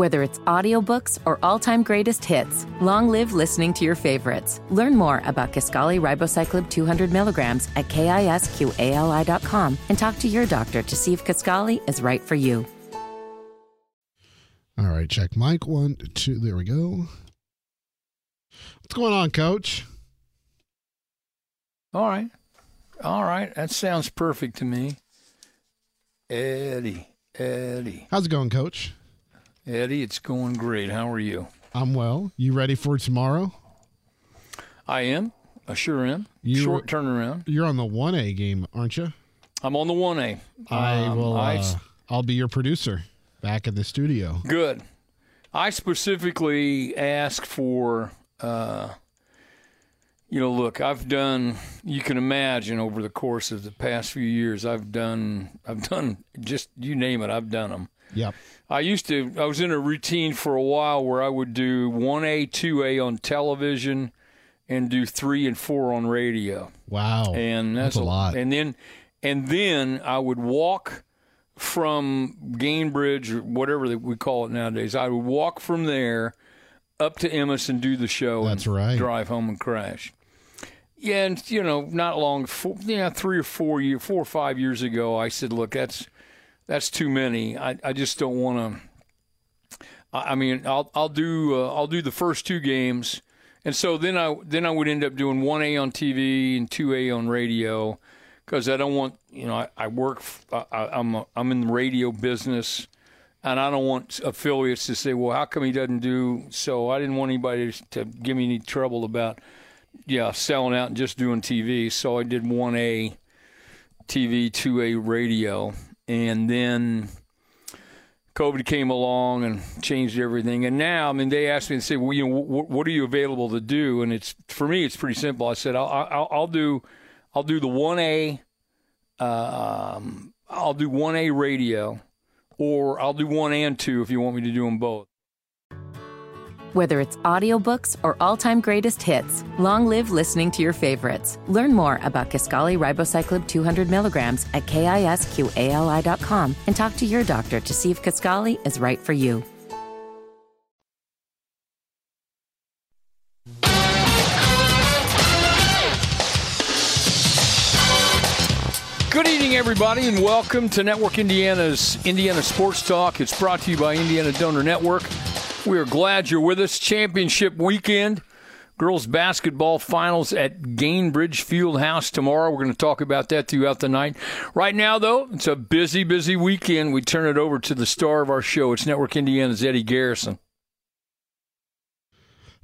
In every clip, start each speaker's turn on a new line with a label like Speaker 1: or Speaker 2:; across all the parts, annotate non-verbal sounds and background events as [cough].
Speaker 1: Whether it's audiobooks or all-time greatest hits, long live listening to your favorites. Learn more about Kisqali Ribociclib 200 milligrams at kisqali.com and talk to your doctor to see if Kisqali is right for you.
Speaker 2: All right, check mic one, two. There we go. What's going on, Coach?
Speaker 3: All right. All right. That sounds perfect to me. Eddie. Eddie.
Speaker 2: How's it going, Coach?
Speaker 3: Eddie, it's going great. How are you?
Speaker 2: I'm well. You ready for tomorrow?
Speaker 3: I am. I sure am.
Speaker 2: You-
Speaker 3: Short turnaround.
Speaker 2: You're on the one A game, aren't you?
Speaker 3: I'm on the 1A.
Speaker 2: I
Speaker 3: Um,
Speaker 2: will.
Speaker 3: I
Speaker 2: uh, I'll be your producer back in the studio.
Speaker 3: Good. I specifically asked for, uh, you know, look, I've done. You can imagine over the course of the past few years, I've done, I've done just you name it, I've done them.
Speaker 2: Yep.
Speaker 3: I used to. I was in a routine for a while where I would do one A, two A on television, and do three and four on radio.
Speaker 2: Wow.
Speaker 3: And that's,
Speaker 2: That's a lot.
Speaker 3: And then, and then I would walk from Gainbridge or whatever we call it nowadays. I would walk from there up to Emmis and do the show.
Speaker 2: That's
Speaker 3: and
Speaker 2: right.
Speaker 3: Drive home and crash. Yeah, and you know, not long, four, yeah, three or four year, four or five years ago, I said, look, that's that's too many. I, I just don't want to. I mean, I'll I'll do uh, I'll do the first two games, and so then I then I would end up doing one A on TV and two A on radio, because I don't want you know I, I work I, I'm a, I'm in the radio business, and I don't want affiliates to say, well, how come he doesn't do? So I didn't want anybody to give me any trouble about yeah selling out and just doing TV. So I did one A TV, two A radio, and then COVID came along and changed everything. And now, I mean, they asked me and say, well, you know, what, what are you available to do? And it's for me, it's pretty simple. I said, I'll, I'll, I'll do, I'll do the one A, um, I'll do one A radio, or I'll do one and two if you want me to do them both.
Speaker 1: Whether it's audiobooks or all-time greatest hits, long live listening to your favorites. Learn more about Kisqali Ribociclib 200 milligrams at kisqali.com and talk to your doctor to see if Kisqali is right for you.
Speaker 3: Good evening, everybody, and welcome to Network Indiana's Indiana Sports Talk. It's brought to you by Indiana Donor Network. We are glad you're with us. Championship weekend, girls basketball finals at Gainbridge Fieldhouse tomorrow. We're going to talk about that throughout the night. Right now, though, it's a busy, busy weekend. We turn it over to the star of our show. It's Network Indiana's Eddie Garrison.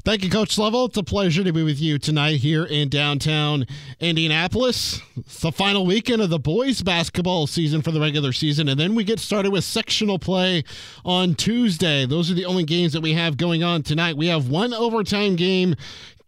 Speaker 2: Thank you, Coach Level. It's a pleasure to be with you tonight here in downtown Indianapolis. It's the final weekend of the boys basketball season for the regular season, and then we get started with sectional play on Tuesday. Those are the only games that we have going on tonight. We have one overtime game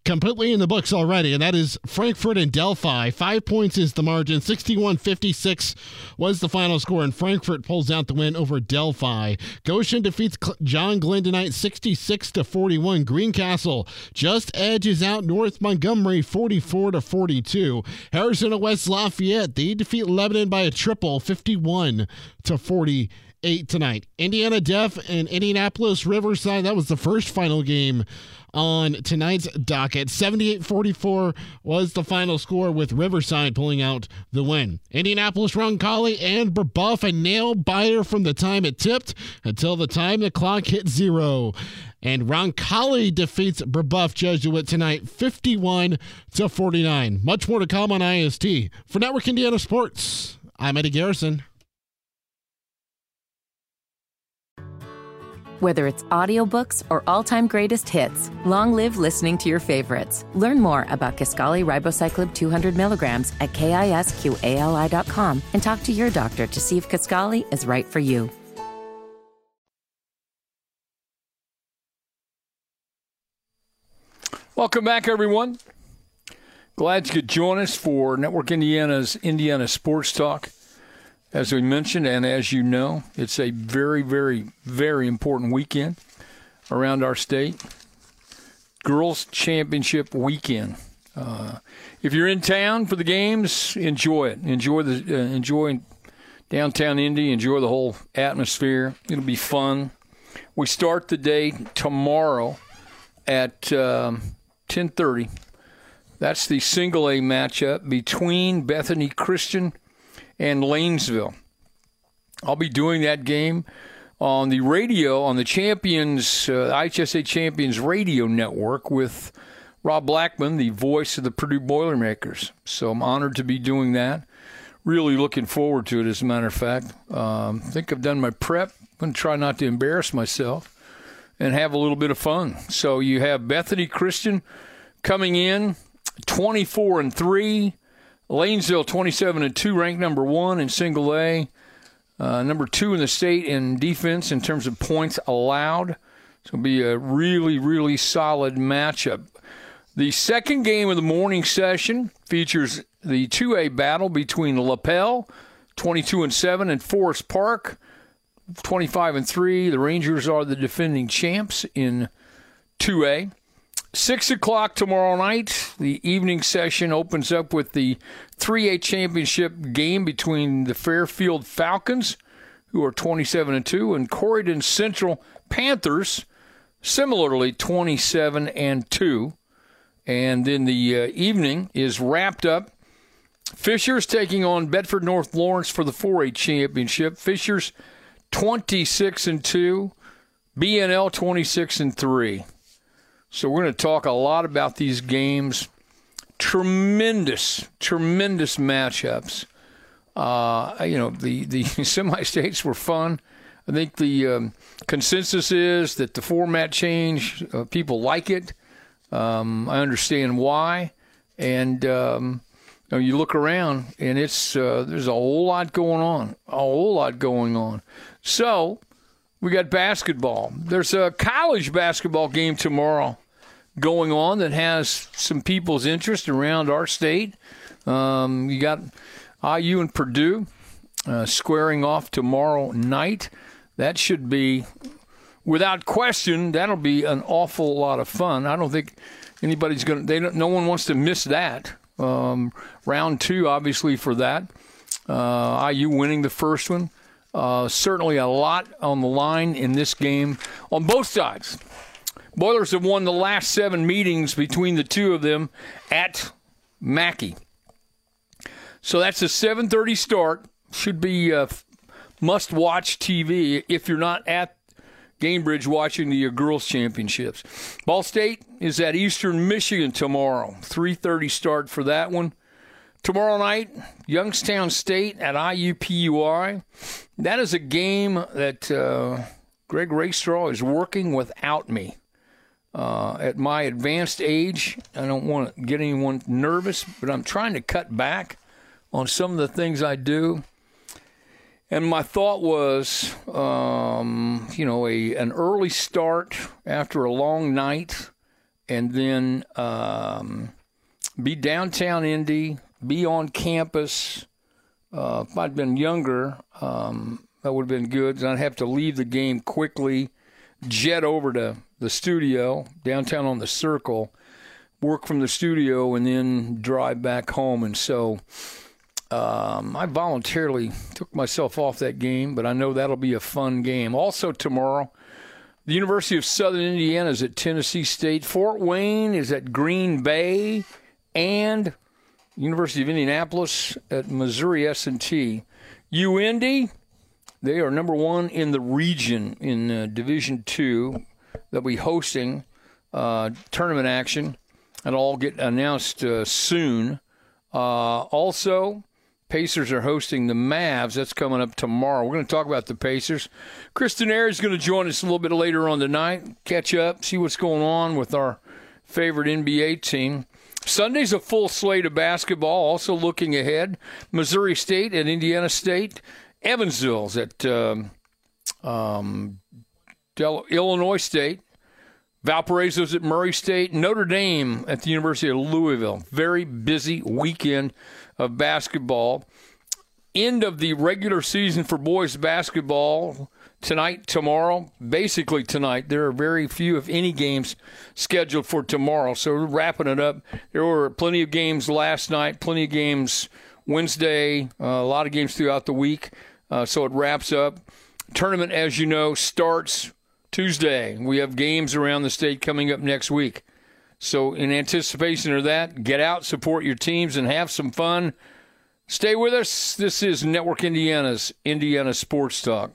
Speaker 2: completely in the books already, and that is Frankfurt and Delphi. Five points is the margin. 61 56 was the final score, and Frankfurt pulls out the win over Delphi. Goshen defeats John Glenn tonight 66 to 41. Greencastle just edges out North Montgomery 44 to 42. Harrison and West Lafayette, they defeat Lebanon by a triple 51 to 40 eight tonight. Indiana Deaf and Indianapolis Riverside. That was the first final game on tonight's docket. 78-44 was the final score with Riverside pulling out the win. Indianapolis Roncalli and Brebeuf a nail biter from the time it tipped until the time the clock hit zero. And Roncalli defeats Brebeuf Jesuit tonight 51 to 49. Much more to come on IST. For Network Indiana Sports, I'm Eddie Garrison.
Speaker 1: Whether it's audiobooks or all-time greatest hits, long live listening to your favorites. Learn more about Kisqali Ribociclib 200 milligrams at kisqali.com and talk to your doctor to see if Kisqali is right for you.
Speaker 3: Welcome back, everyone. Glad you could join us for Network Indiana's Indiana Sports Talk. As we mentioned, and as you know, it's a very, very, very important weekend around our state. Girls Championship weekend. Uh, if you're in town for the games, enjoy it. Enjoy the uh, enjoy downtown Indy. Enjoy the whole atmosphere. It'll be fun. We start the day tomorrow at um, 10:30 that's the single A matchup between Bethany Christian and Lanesville. I'll be doing that game on the radio on the Champions uh, IHSA Champions Radio Network with Rob Blackman, the voice of the Purdue Boilermakers. So I'm honored to be doing that. Really looking forward to it. As a matter of fact, um, I think I've done my prep. I'm going to try not to embarrass myself and have a little bit of fun. So you have Bethany Christian coming in 24 and 3. Lanesville 27 and 2, ranked number 1 in single A. Uh, number 2 in the state in defense in terms of points allowed. Going to be a really, really solid matchup. The second game of the morning session features the 2A battle between Lapel, 22 and 7, and Forest Park, 25 and 3. The Rangers are the defending champs in 2A. Six o'clock tomorrow night, the evening session opens up with the 3A championship game between the Fairfield Falcons, who are 27 and 2, and Corydon Central Panthers, similarly 27 and 2. And then the uh, evening is wrapped up. Fishers taking on Bedford North Lawrence for the 4A championship. Fishers 26 and 2, BNL 26 and 3. So we're going to talk a lot about these games. Tremendous, tremendous matchups. Uh, you know, the, the [laughs] semi states were fun. I think the um, consensus is that the format change, uh, people like it. Um, I understand why. And um, you, know, you, look around, and it's uh, there's a whole lot going on, a whole lot going on. So we got basketball. There's a college basketball game tomorrow going on that has some people's interest around our state. Um, you got IU and Purdue uh, squaring off tomorrow night. That should be, without question, that'll be an awful lot of fun. I don't think anybody's going to. They no one wants to miss that. Um, round two, obviously, for that. Uh, IU winning the first one. Uh, certainly a lot on the line in this game on both sides. Boilers have won the last seven meetings between the two of them at Mackey. So that's a 7:30 start. Should be a must-watch TV if you're not at Gainbridge watching the girls championships. Ball State is at Eastern Michigan tomorrow. 3:30 start for that one. Tomorrow night, Youngstown State at IUPUI. That is a game that uh, Greg Rakestraw is working without me. Uh, at my advanced age, I don't want to get anyone nervous, but I'm trying to cut back on some of the things I do. And my thought was, um, you know, a an early start after a long night, and then um, be downtown Indy, be on campus. Uh, if I'd been younger, um, that would have been good. I'd have to leave the game quickly, jet over to the studio downtown on the Circle, work from the studio, and then drive back home. And so um, I voluntarily took myself off that game, but I know that'll be a fun game. Also, tomorrow, the University of Southern Indiana is at Tennessee State. Fort Wayne is at Green Bay, and University of Indianapolis at Missouri S&T. UIndy, they are number one in the region in uh, Division Two that we hosting uh, tournament action. It'll all get announced uh, soon. Uh, also, Pacers are hosting the Mavs. That's coming up tomorrow. We're going to talk about the Pacers. Kristen Ayers is going to join us a little bit later on tonight, catch up, see what's going on with our favorite NBA team. Sunday's a full slate of basketball. Also looking ahead, Missouri State and Indiana State. Evansville's at um, um, Del- Illinois State. Valparaiso's at Murray State, Notre Dame at the University of Louisville. Very busy weekend of basketball. End of the regular season for boys basketball tonight, tomorrow, basically tonight. There are very few, if any, games scheduled for tomorrow. So we're wrapping it up. There were plenty of games last night, plenty of games Wednesday, uh, a lot of games throughout the week. Uh, so it wraps up. Tournament, as you know, starts Tuesday. We have games around the state coming up next week. So, in anticipation of that, get out, support your teams, and have some fun. Stay with us. This is Network Indiana's Indiana Sports Talk.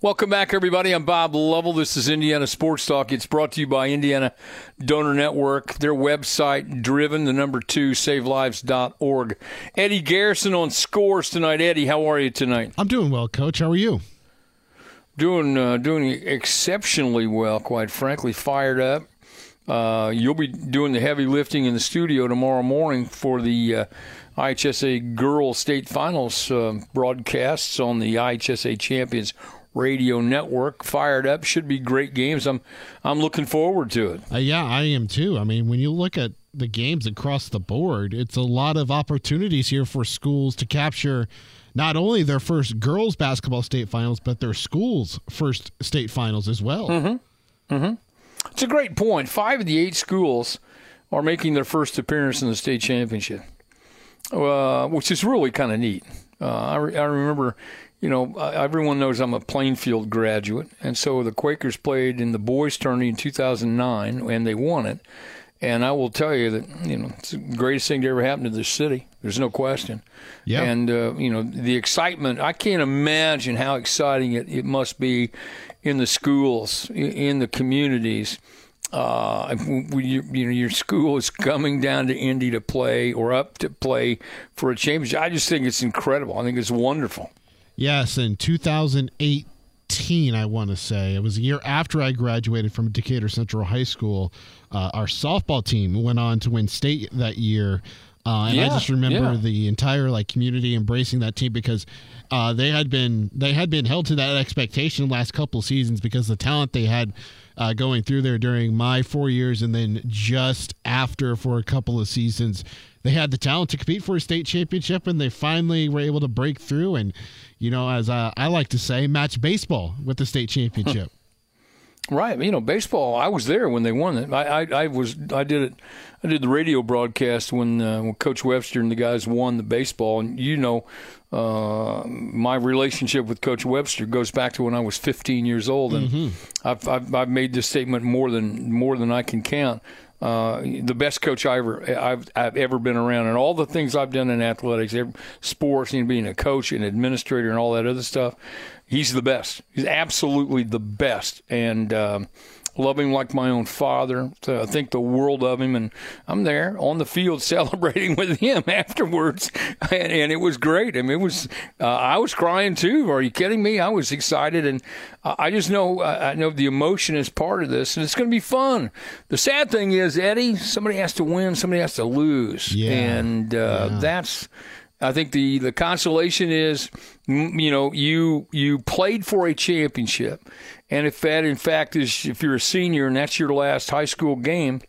Speaker 3: Welcome back, everybody. I'm Bob Lovell. This is Indiana Sports Talk. It's brought to you by Indiana Donor Network. Their website, driven, the number two, savelives.org. Eddie Garrison on scores tonight. Eddie, how are you tonight?
Speaker 2: I'm doing well, Coach. How are you?
Speaker 3: Doing uh, doing exceptionally well, quite frankly. Fired up. Uh, you'll be doing the heavy lifting in the studio tomorrow morning for the uh, IHSA Girls State Finals uh, broadcasts on the IHSA Champions radio network. Fired up, should be great games. I'm I'm looking forward to it.
Speaker 2: Uh, yeah, I am too. I mean, when you look at the games across the board, it's a lot of opportunities here for schools to capture not only their first girls basketball state finals, but their school's first state finals as well.
Speaker 3: Mm-hmm. Mm-hmm. It's a great point. Five of the eight schools are making their first appearance in the state championship, uh, which is really kind of neat. Uh, I, re- I remember you know, everyone knows I'm a Plainfield graduate, and so the Quakers played in the boys' tourney in 2009, and they won it. And I will tell you that you know it's the greatest thing to ever happen to this city. There's no question.
Speaker 2: Yeah.
Speaker 3: And uh, you know the excitement. I can't imagine how exciting it, it must be in the schools, in the communities. Uh, you, you know, your school is coming down to Indy to play or up to play for a championship. I just think it's incredible. I think it's wonderful.
Speaker 2: Yes, in 2018, I want to say it was a year after I graduated from Decatur Central High School. Uh, our softball team went on to win state that year. Uh, and
Speaker 3: Yeah,
Speaker 2: I just remember
Speaker 3: yeah.
Speaker 2: the entire like community embracing that team because uh, they had been they had been held to that expectation the last couple seasons because the talent they had uh, going through there during my four years and then just after for a couple of seasons they had the talent to compete for a state championship and they finally were able to break through and you know as uh, I like to say match baseball with the state championship. [laughs]
Speaker 3: Right. You know, baseball. I was there when they won it. I, I, I was. I did it. I did the radio broadcast when, uh, when Coach Webster and the guys won the baseball. And you know, uh, my relationship with Coach Webster goes back to when I was 15 years old, and I've, I've I've made this statement more than more than I can count. Uh, the best coach I ever I've, I've ever been around, and all the things I've done in athletics, sports, and being a coach and administrator, and all that other stuff. He's the best. He's absolutely the best, and um, love him like my own father. So I think the world of him, and I'm there on the field [laughs] celebrating with him afterwards, and, and it was great. I mean, it was. Uh, I was crying too. Are you kidding me? I was excited, and I just know I know the emotion is part of this, and it's going to be fun. The sad thing is, Eddie, somebody has to win, somebody has to lose,
Speaker 2: Yeah.
Speaker 3: and uh,
Speaker 2: Yeah.
Speaker 3: that's. I think the, the consolation is, you know, you you played for a championship, and if that in fact is if you're a senior and that's your last high school game,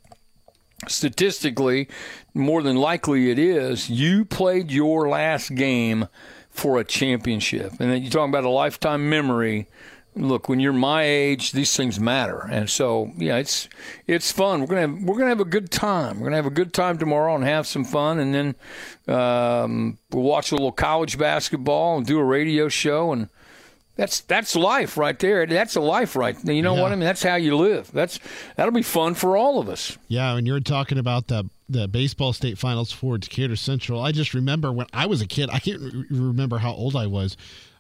Speaker 3: statistically, more than likely it is, you played your last game for a championship, and then you're talking about a lifetime memory. Look, when you're my age, these things matter, and so yeah, it's it's fun. We're gonna have, we're gonna have a good time. We're gonna have a good time tomorrow and have some fun, and then um, we'll watch a little college basketball and do a radio show, and that's that's life right there. That's a life right. You know
Speaker 2: Yeah.
Speaker 3: what I mean? That's how you live. That's that'll be fun for all of us.
Speaker 2: Yeah, when you're talking about the the baseball state finals for Decatur Central, I just remember when I was a kid. I can't re- remember how old I was.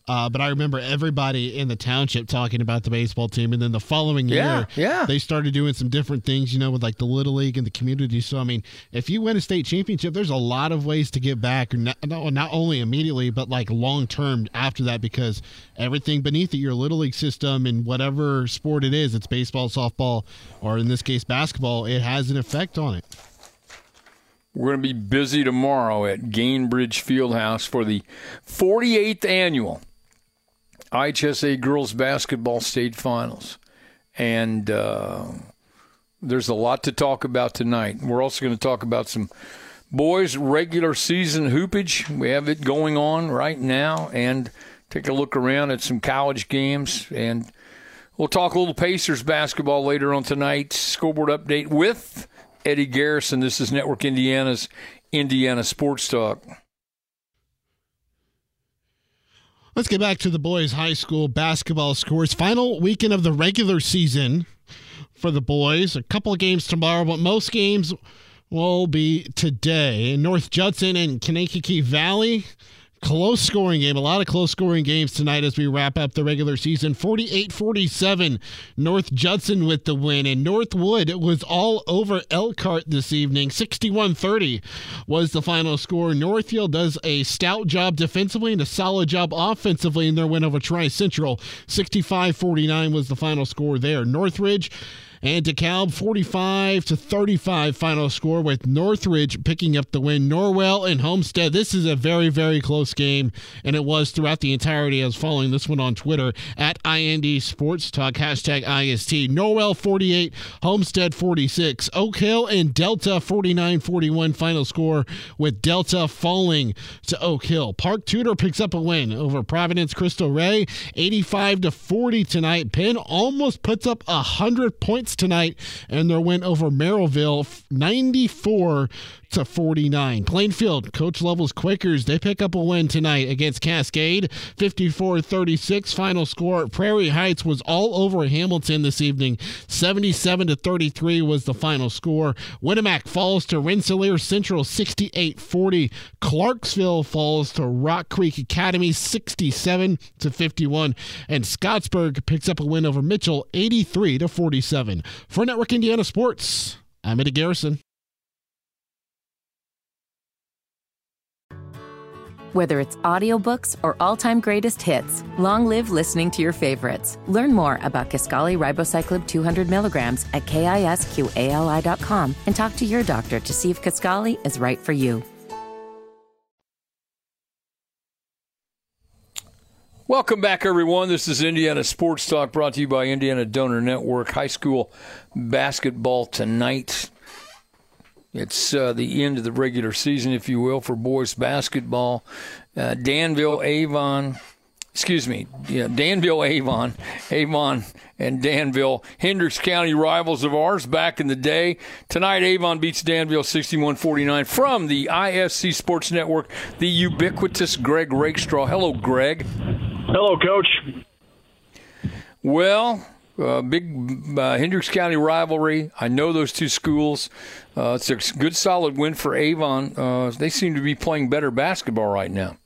Speaker 2: Uh, but I remember everybody in the township talking about the baseball team, and then the following year,
Speaker 3: yeah. yeah.
Speaker 2: they started doing some different things, you know, with like the little league and the community. So I mean, if you win a state championship, there's a lot of ways to get back, not, not not only immediately, but like long term after that, because everything beneath it, your little league system and whatever sport it is, it's baseball, softball, or in this case basketball, it has an effect on it.
Speaker 3: We're going to be busy tomorrow at Gainbridge Fieldhouse for the 48th annual IHSA Girls Basketball State Finals. And uh, there's a lot to talk about tonight. We're also going to talk about some boys' regular season hoopage. We have it going on right now. And take a look around at some college games. And we'll talk a little Pacers basketball later on tonight. Scoreboard update with Eddie Garrison. This is Network Indiana's Indiana Sports Talk.
Speaker 2: Let's get back to the boys' high school basketball scores. Final weekend of the regular season for the boys. A couple of games tomorrow, but most games will be today. North Judson and Kankakee Valley. Close scoring game. A lot of close scoring games tonight as we wrap up the regular season. 48 47. North Judson with the win. And Northwood was all over Elkhart this evening. 61 30 was the final score. Northfield does a stout job defensively and a solid job offensively in their win over Tri Central. 65 49 was the final score there. Northridge and DeKalb 45 to 35 final score with Northridge picking up the win. Norwell and Homestead. This is a very very close game, and it was throughout the entirety. I was following this one on Twitter at IND Sports Talk hashtag IST. Norwell 48, Homestead 46, Oak Hill and Delta 49-41 final score with Delta falling to Oak Hill. Park Tudor picks up a win over Providence Cristo Rey 85 to 40 tonight. Penn almost puts up a hundred points tonight and their win over Merrillville 94 to 49. Plainfield, Coach Lovell's Quakers, they pick up a win tonight against Cascade 54 36. Final score Prairie Heights was all over Hamilton this evening 77 to 33 was the final score. Winamac falls to Rensselaer Central 68 40. Clarksville falls to Rock Creek Academy 67 to 51. And Scottsburg picks up a win over Mitchell 83 to 47. For Network Indiana Sports, I'm Eddie Garrison.
Speaker 1: Whether it's audiobooks or all-time greatest hits, long live listening to your favorites. Learn more about Kisqali Ribociclib 200 milligrams at kisqali.com and talk to your doctor to see if Kisqali is right for you.
Speaker 3: Welcome back, everyone. This is Indiana Sports Talk brought to you by Indiana Donor Network. High school basketball tonight. It's uh, the end of the regular season, if you will, for boys basketball. Uh, Danville, Avon, excuse me, yeah, Danville, Avon, Avon, and Danville, Hendricks County rivals of ours back in the day. Tonight, Avon beats Danville 61 49 from the ISC Sports Network, the ubiquitous Greg Rakestraw. Hello, Greg.
Speaker 4: Hello, Coach.
Speaker 3: Well, uh, big uh, Hendricks County rivalry. I know those two schools. Uh, it's a good, solid win for Avon. Uh, they seem to be playing better basketball right now.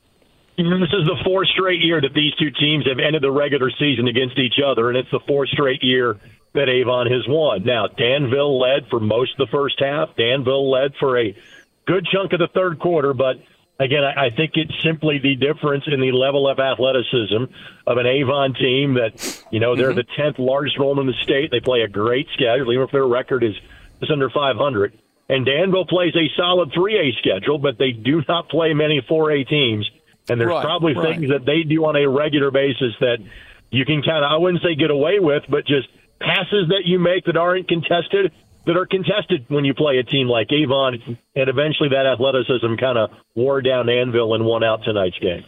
Speaker 4: This is the fourth straight year that these two teams have ended the regular season against each other, and it's the fourth straight year that Avon has won. Now, Danville led for most of the first half. Danville led for a good chunk of the third quarter, but again, I, I think it's simply the difference in the level of athleticism of an Avon team that, you know, they're mm-hmm. the 10th largest enrollment in the state. They play a great schedule, even if their record is just under 500. And Danville plays a solid 3A schedule, but they do not play many 4A teams. And there's
Speaker 3: right,
Speaker 4: probably
Speaker 3: right.
Speaker 4: things that they do on a regular basis that you can kind of, I wouldn't say get away with, but just passes that you make that aren't contested that are contested when you play a team like Avon, and eventually that athleticism kind of wore down Danville and won out tonight's game.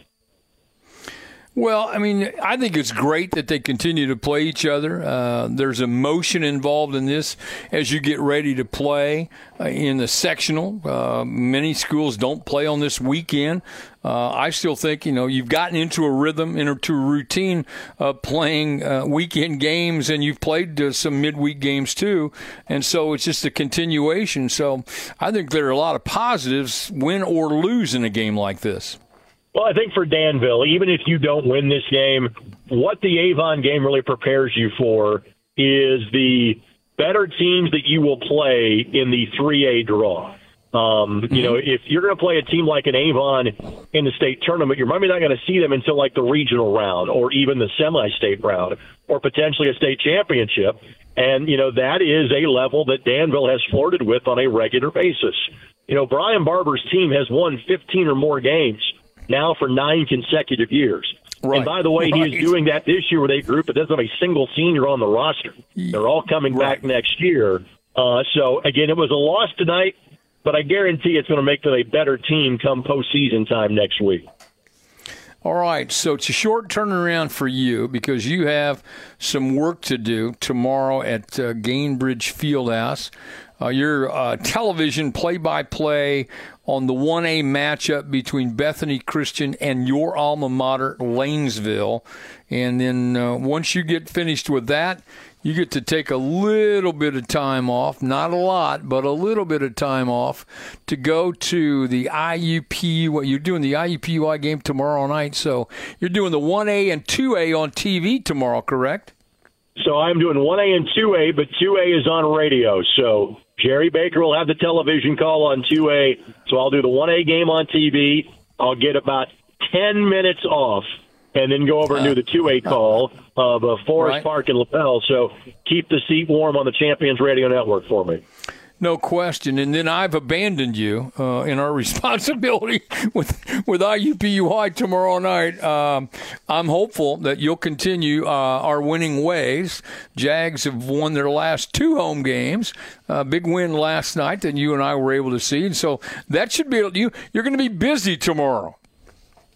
Speaker 3: Well, I mean, I think it's great that they continue to play each other. Uh, there's emotion involved in this as you get ready to play uh, in the sectional. Uh, many schools don't play on this weekend. Uh, I still think you know you've gotten into a rhythm, into a routine of playing uh, weekend games, and you've played some midweek games too, and so it's just a continuation. So I think there are a lot of positives, win or lose, in a game like this.
Speaker 4: Well, I think for Danville, even if you don't win this game, what the Avon game really prepares you for is the better teams that you will play in the 3A draw. Um. You know, if you're going to play a team like an Avon in the state tournament, you're probably not going to see them until like the regional round or even the semi-state round or potentially a state championship. And, you know, that is a level that Danville has flirted with on a regular basis. You know, Brian Barber's team has won 15 or more games now for nine consecutive years. Right. And by the way, right. he is doing that this year with a group that doesn't have a single senior on the roster. They're all coming right. back next year. Uh, so again, it was a loss tonight but I guarantee it's going to make them a better team come postseason time next week.
Speaker 3: All right, so it's a short turnaround for you because you have some work to do tomorrow at uh, Gainbridge Fieldhouse. Uh, your uh, television play-by-play on the 1A matchup between Bethany Christian and your alma mater, Lanesville. And then uh, once you get finished with that, you get to take a little bit of time off, not a lot, but a little bit of time off to go to the IUP. What you're doing the IUPUI game tomorrow night, so you're doing the 1A and 2A on TV tomorrow, correct?
Speaker 4: So I'm doing 1A and 2A, but 2A is on radio. So Jerry Baker will have the television call on 2A. So I'll do the 1A game on TV. I'll get about 10 minutes off and then go over and do the two A call of uh, Forest right. Park and Lapel. So keep the seat warm on the Champions Radio Network for me.
Speaker 3: No question. And then I've abandoned you uh, in our [laughs] responsibility with with IUPUI tomorrow night. Um, I'm hopeful that you'll continue uh, our winning ways. Jags have won their last two home games. Uh, big win last night that you and I were able to see. And so that should be you. You're going to be busy tomorrow.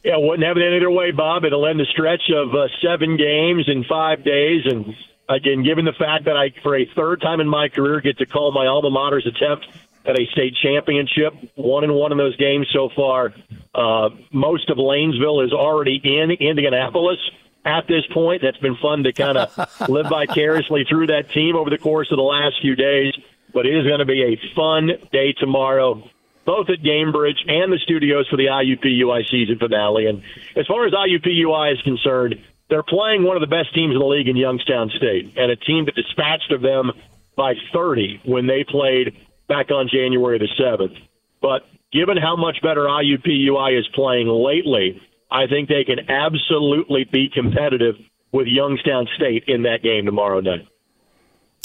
Speaker 4: Yeah, wouldn't have it any other way, Bob. It'll end the stretch of uh, seven games in five days, and again, given the fact that I, for a third time in my career, get to call my alma mater's attempt at a state championship, one and one in those games so far. Uh, most of Lanesville is already in Indianapolis at this point. That's been fun to kind of [laughs] live vicariously through that team over the course of the last few days. But it is going to be a fun day tomorrow both at Gainbridge and the studios for the IUPUI season finale. And as far as IUPUI is concerned, they're playing one of the best teams in the league in Youngstown State, and a team that dispatched of them by 30 when they played back on January the 7th. But given how much better IUPUI is playing lately, I think they can absolutely be competitive with Youngstown State in that game tomorrow night.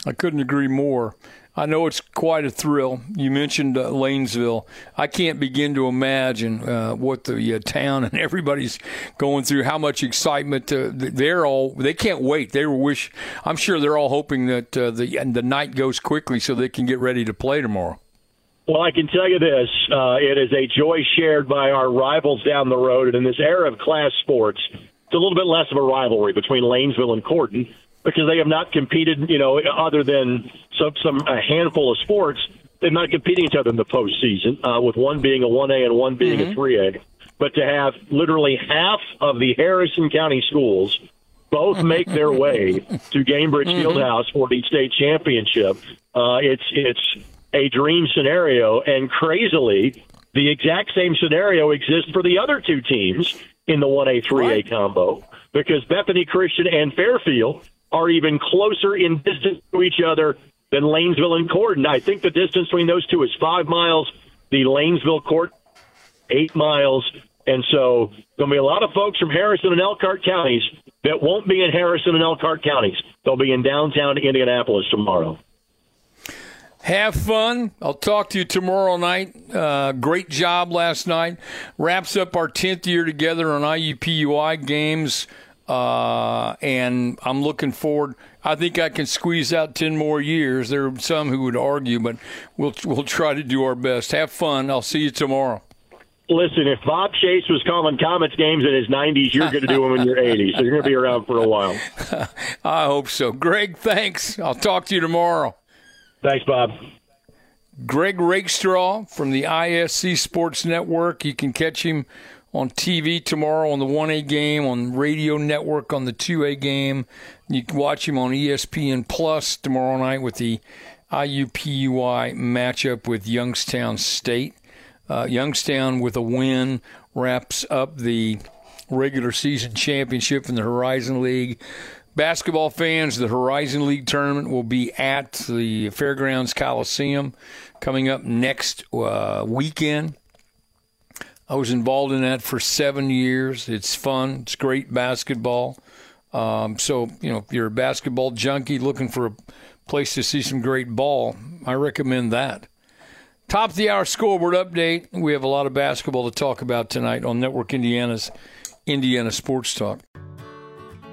Speaker 3: I couldn't agree more. I know it's quite a thrill. You mentioned uh, Lanesville. I can't begin to imagine uh, what the uh, town and [laughs] everybody's going through. How much excitement uh, they're all. They can't wait. They wish. I'm sure they're all hoping that uh, the the night goes quickly so they can get ready to play tomorrow.
Speaker 4: Well, I can tell you this: uh, it is a joy shared by our rivals down the road, and in this era of class sports, it's a little bit less of a rivalry between Lanesville and Corydon because they have not competed, you know, other than some, some a handful of sports. They've not competing each other in the postseason, uh, with one being a 1A and one being mm-hmm. a 3A. But to have literally half of the Harrison County schools both make their [laughs] way to Gainbridge mm-hmm. Fieldhouse for the state championship, uh, it's it's a dream scenario. And crazily, the exact same scenario exists for the other two teams in the 1A 3A right. combo because Bethany Christian and Fairfield are even closer in distance to each other than Lanesville and Corydon. I think the distance between those two is five miles. The Lanesville court, eight miles. And so there'll be a lot of folks from Harrison and Elkhart counties that won't be in Harrison and Elkhart counties. They'll be in downtown Indianapolis tomorrow.
Speaker 3: Have fun. I'll talk to you tomorrow night. Uh, great job last night. Wraps up our 10th year together on IUPUI games. Uh, and I'm looking forward. I think I can squeeze out ten more years. There are some who would argue, but we'll we'll try to do our best. Have fun. I'll see you tomorrow.
Speaker 4: Listen, if Bob Chase was calling Komets games in his 90s, you're going to do them in your 80s. So you're going to be around for a while. [laughs]
Speaker 3: I hope so. Greg, thanks. I'll talk to you tomorrow.
Speaker 4: Thanks, Bob.
Speaker 3: Greg Rakestraw from the ISC Sports Network. You can catch him on TV tomorrow on the 1A game, on Radio Network on the 2A game. You can watch him on ESPN Plus tomorrow night with the IUPUI matchup with Youngstown State. Uh, Youngstown with a win wraps up the regular season championship in the Horizon League. Basketball fans, the Horizon League tournament will be at the Fairgrounds Coliseum coming up next uh, weekend. I was involved in that for seven years. It's fun. It's great basketball. Um, so, you know, if you're a basketball junkie looking for a place to see some great ball, I recommend that. Top of the hour scoreboard update. We have a lot of basketball to talk about tonight on Network Indiana's Indiana Sports Talk.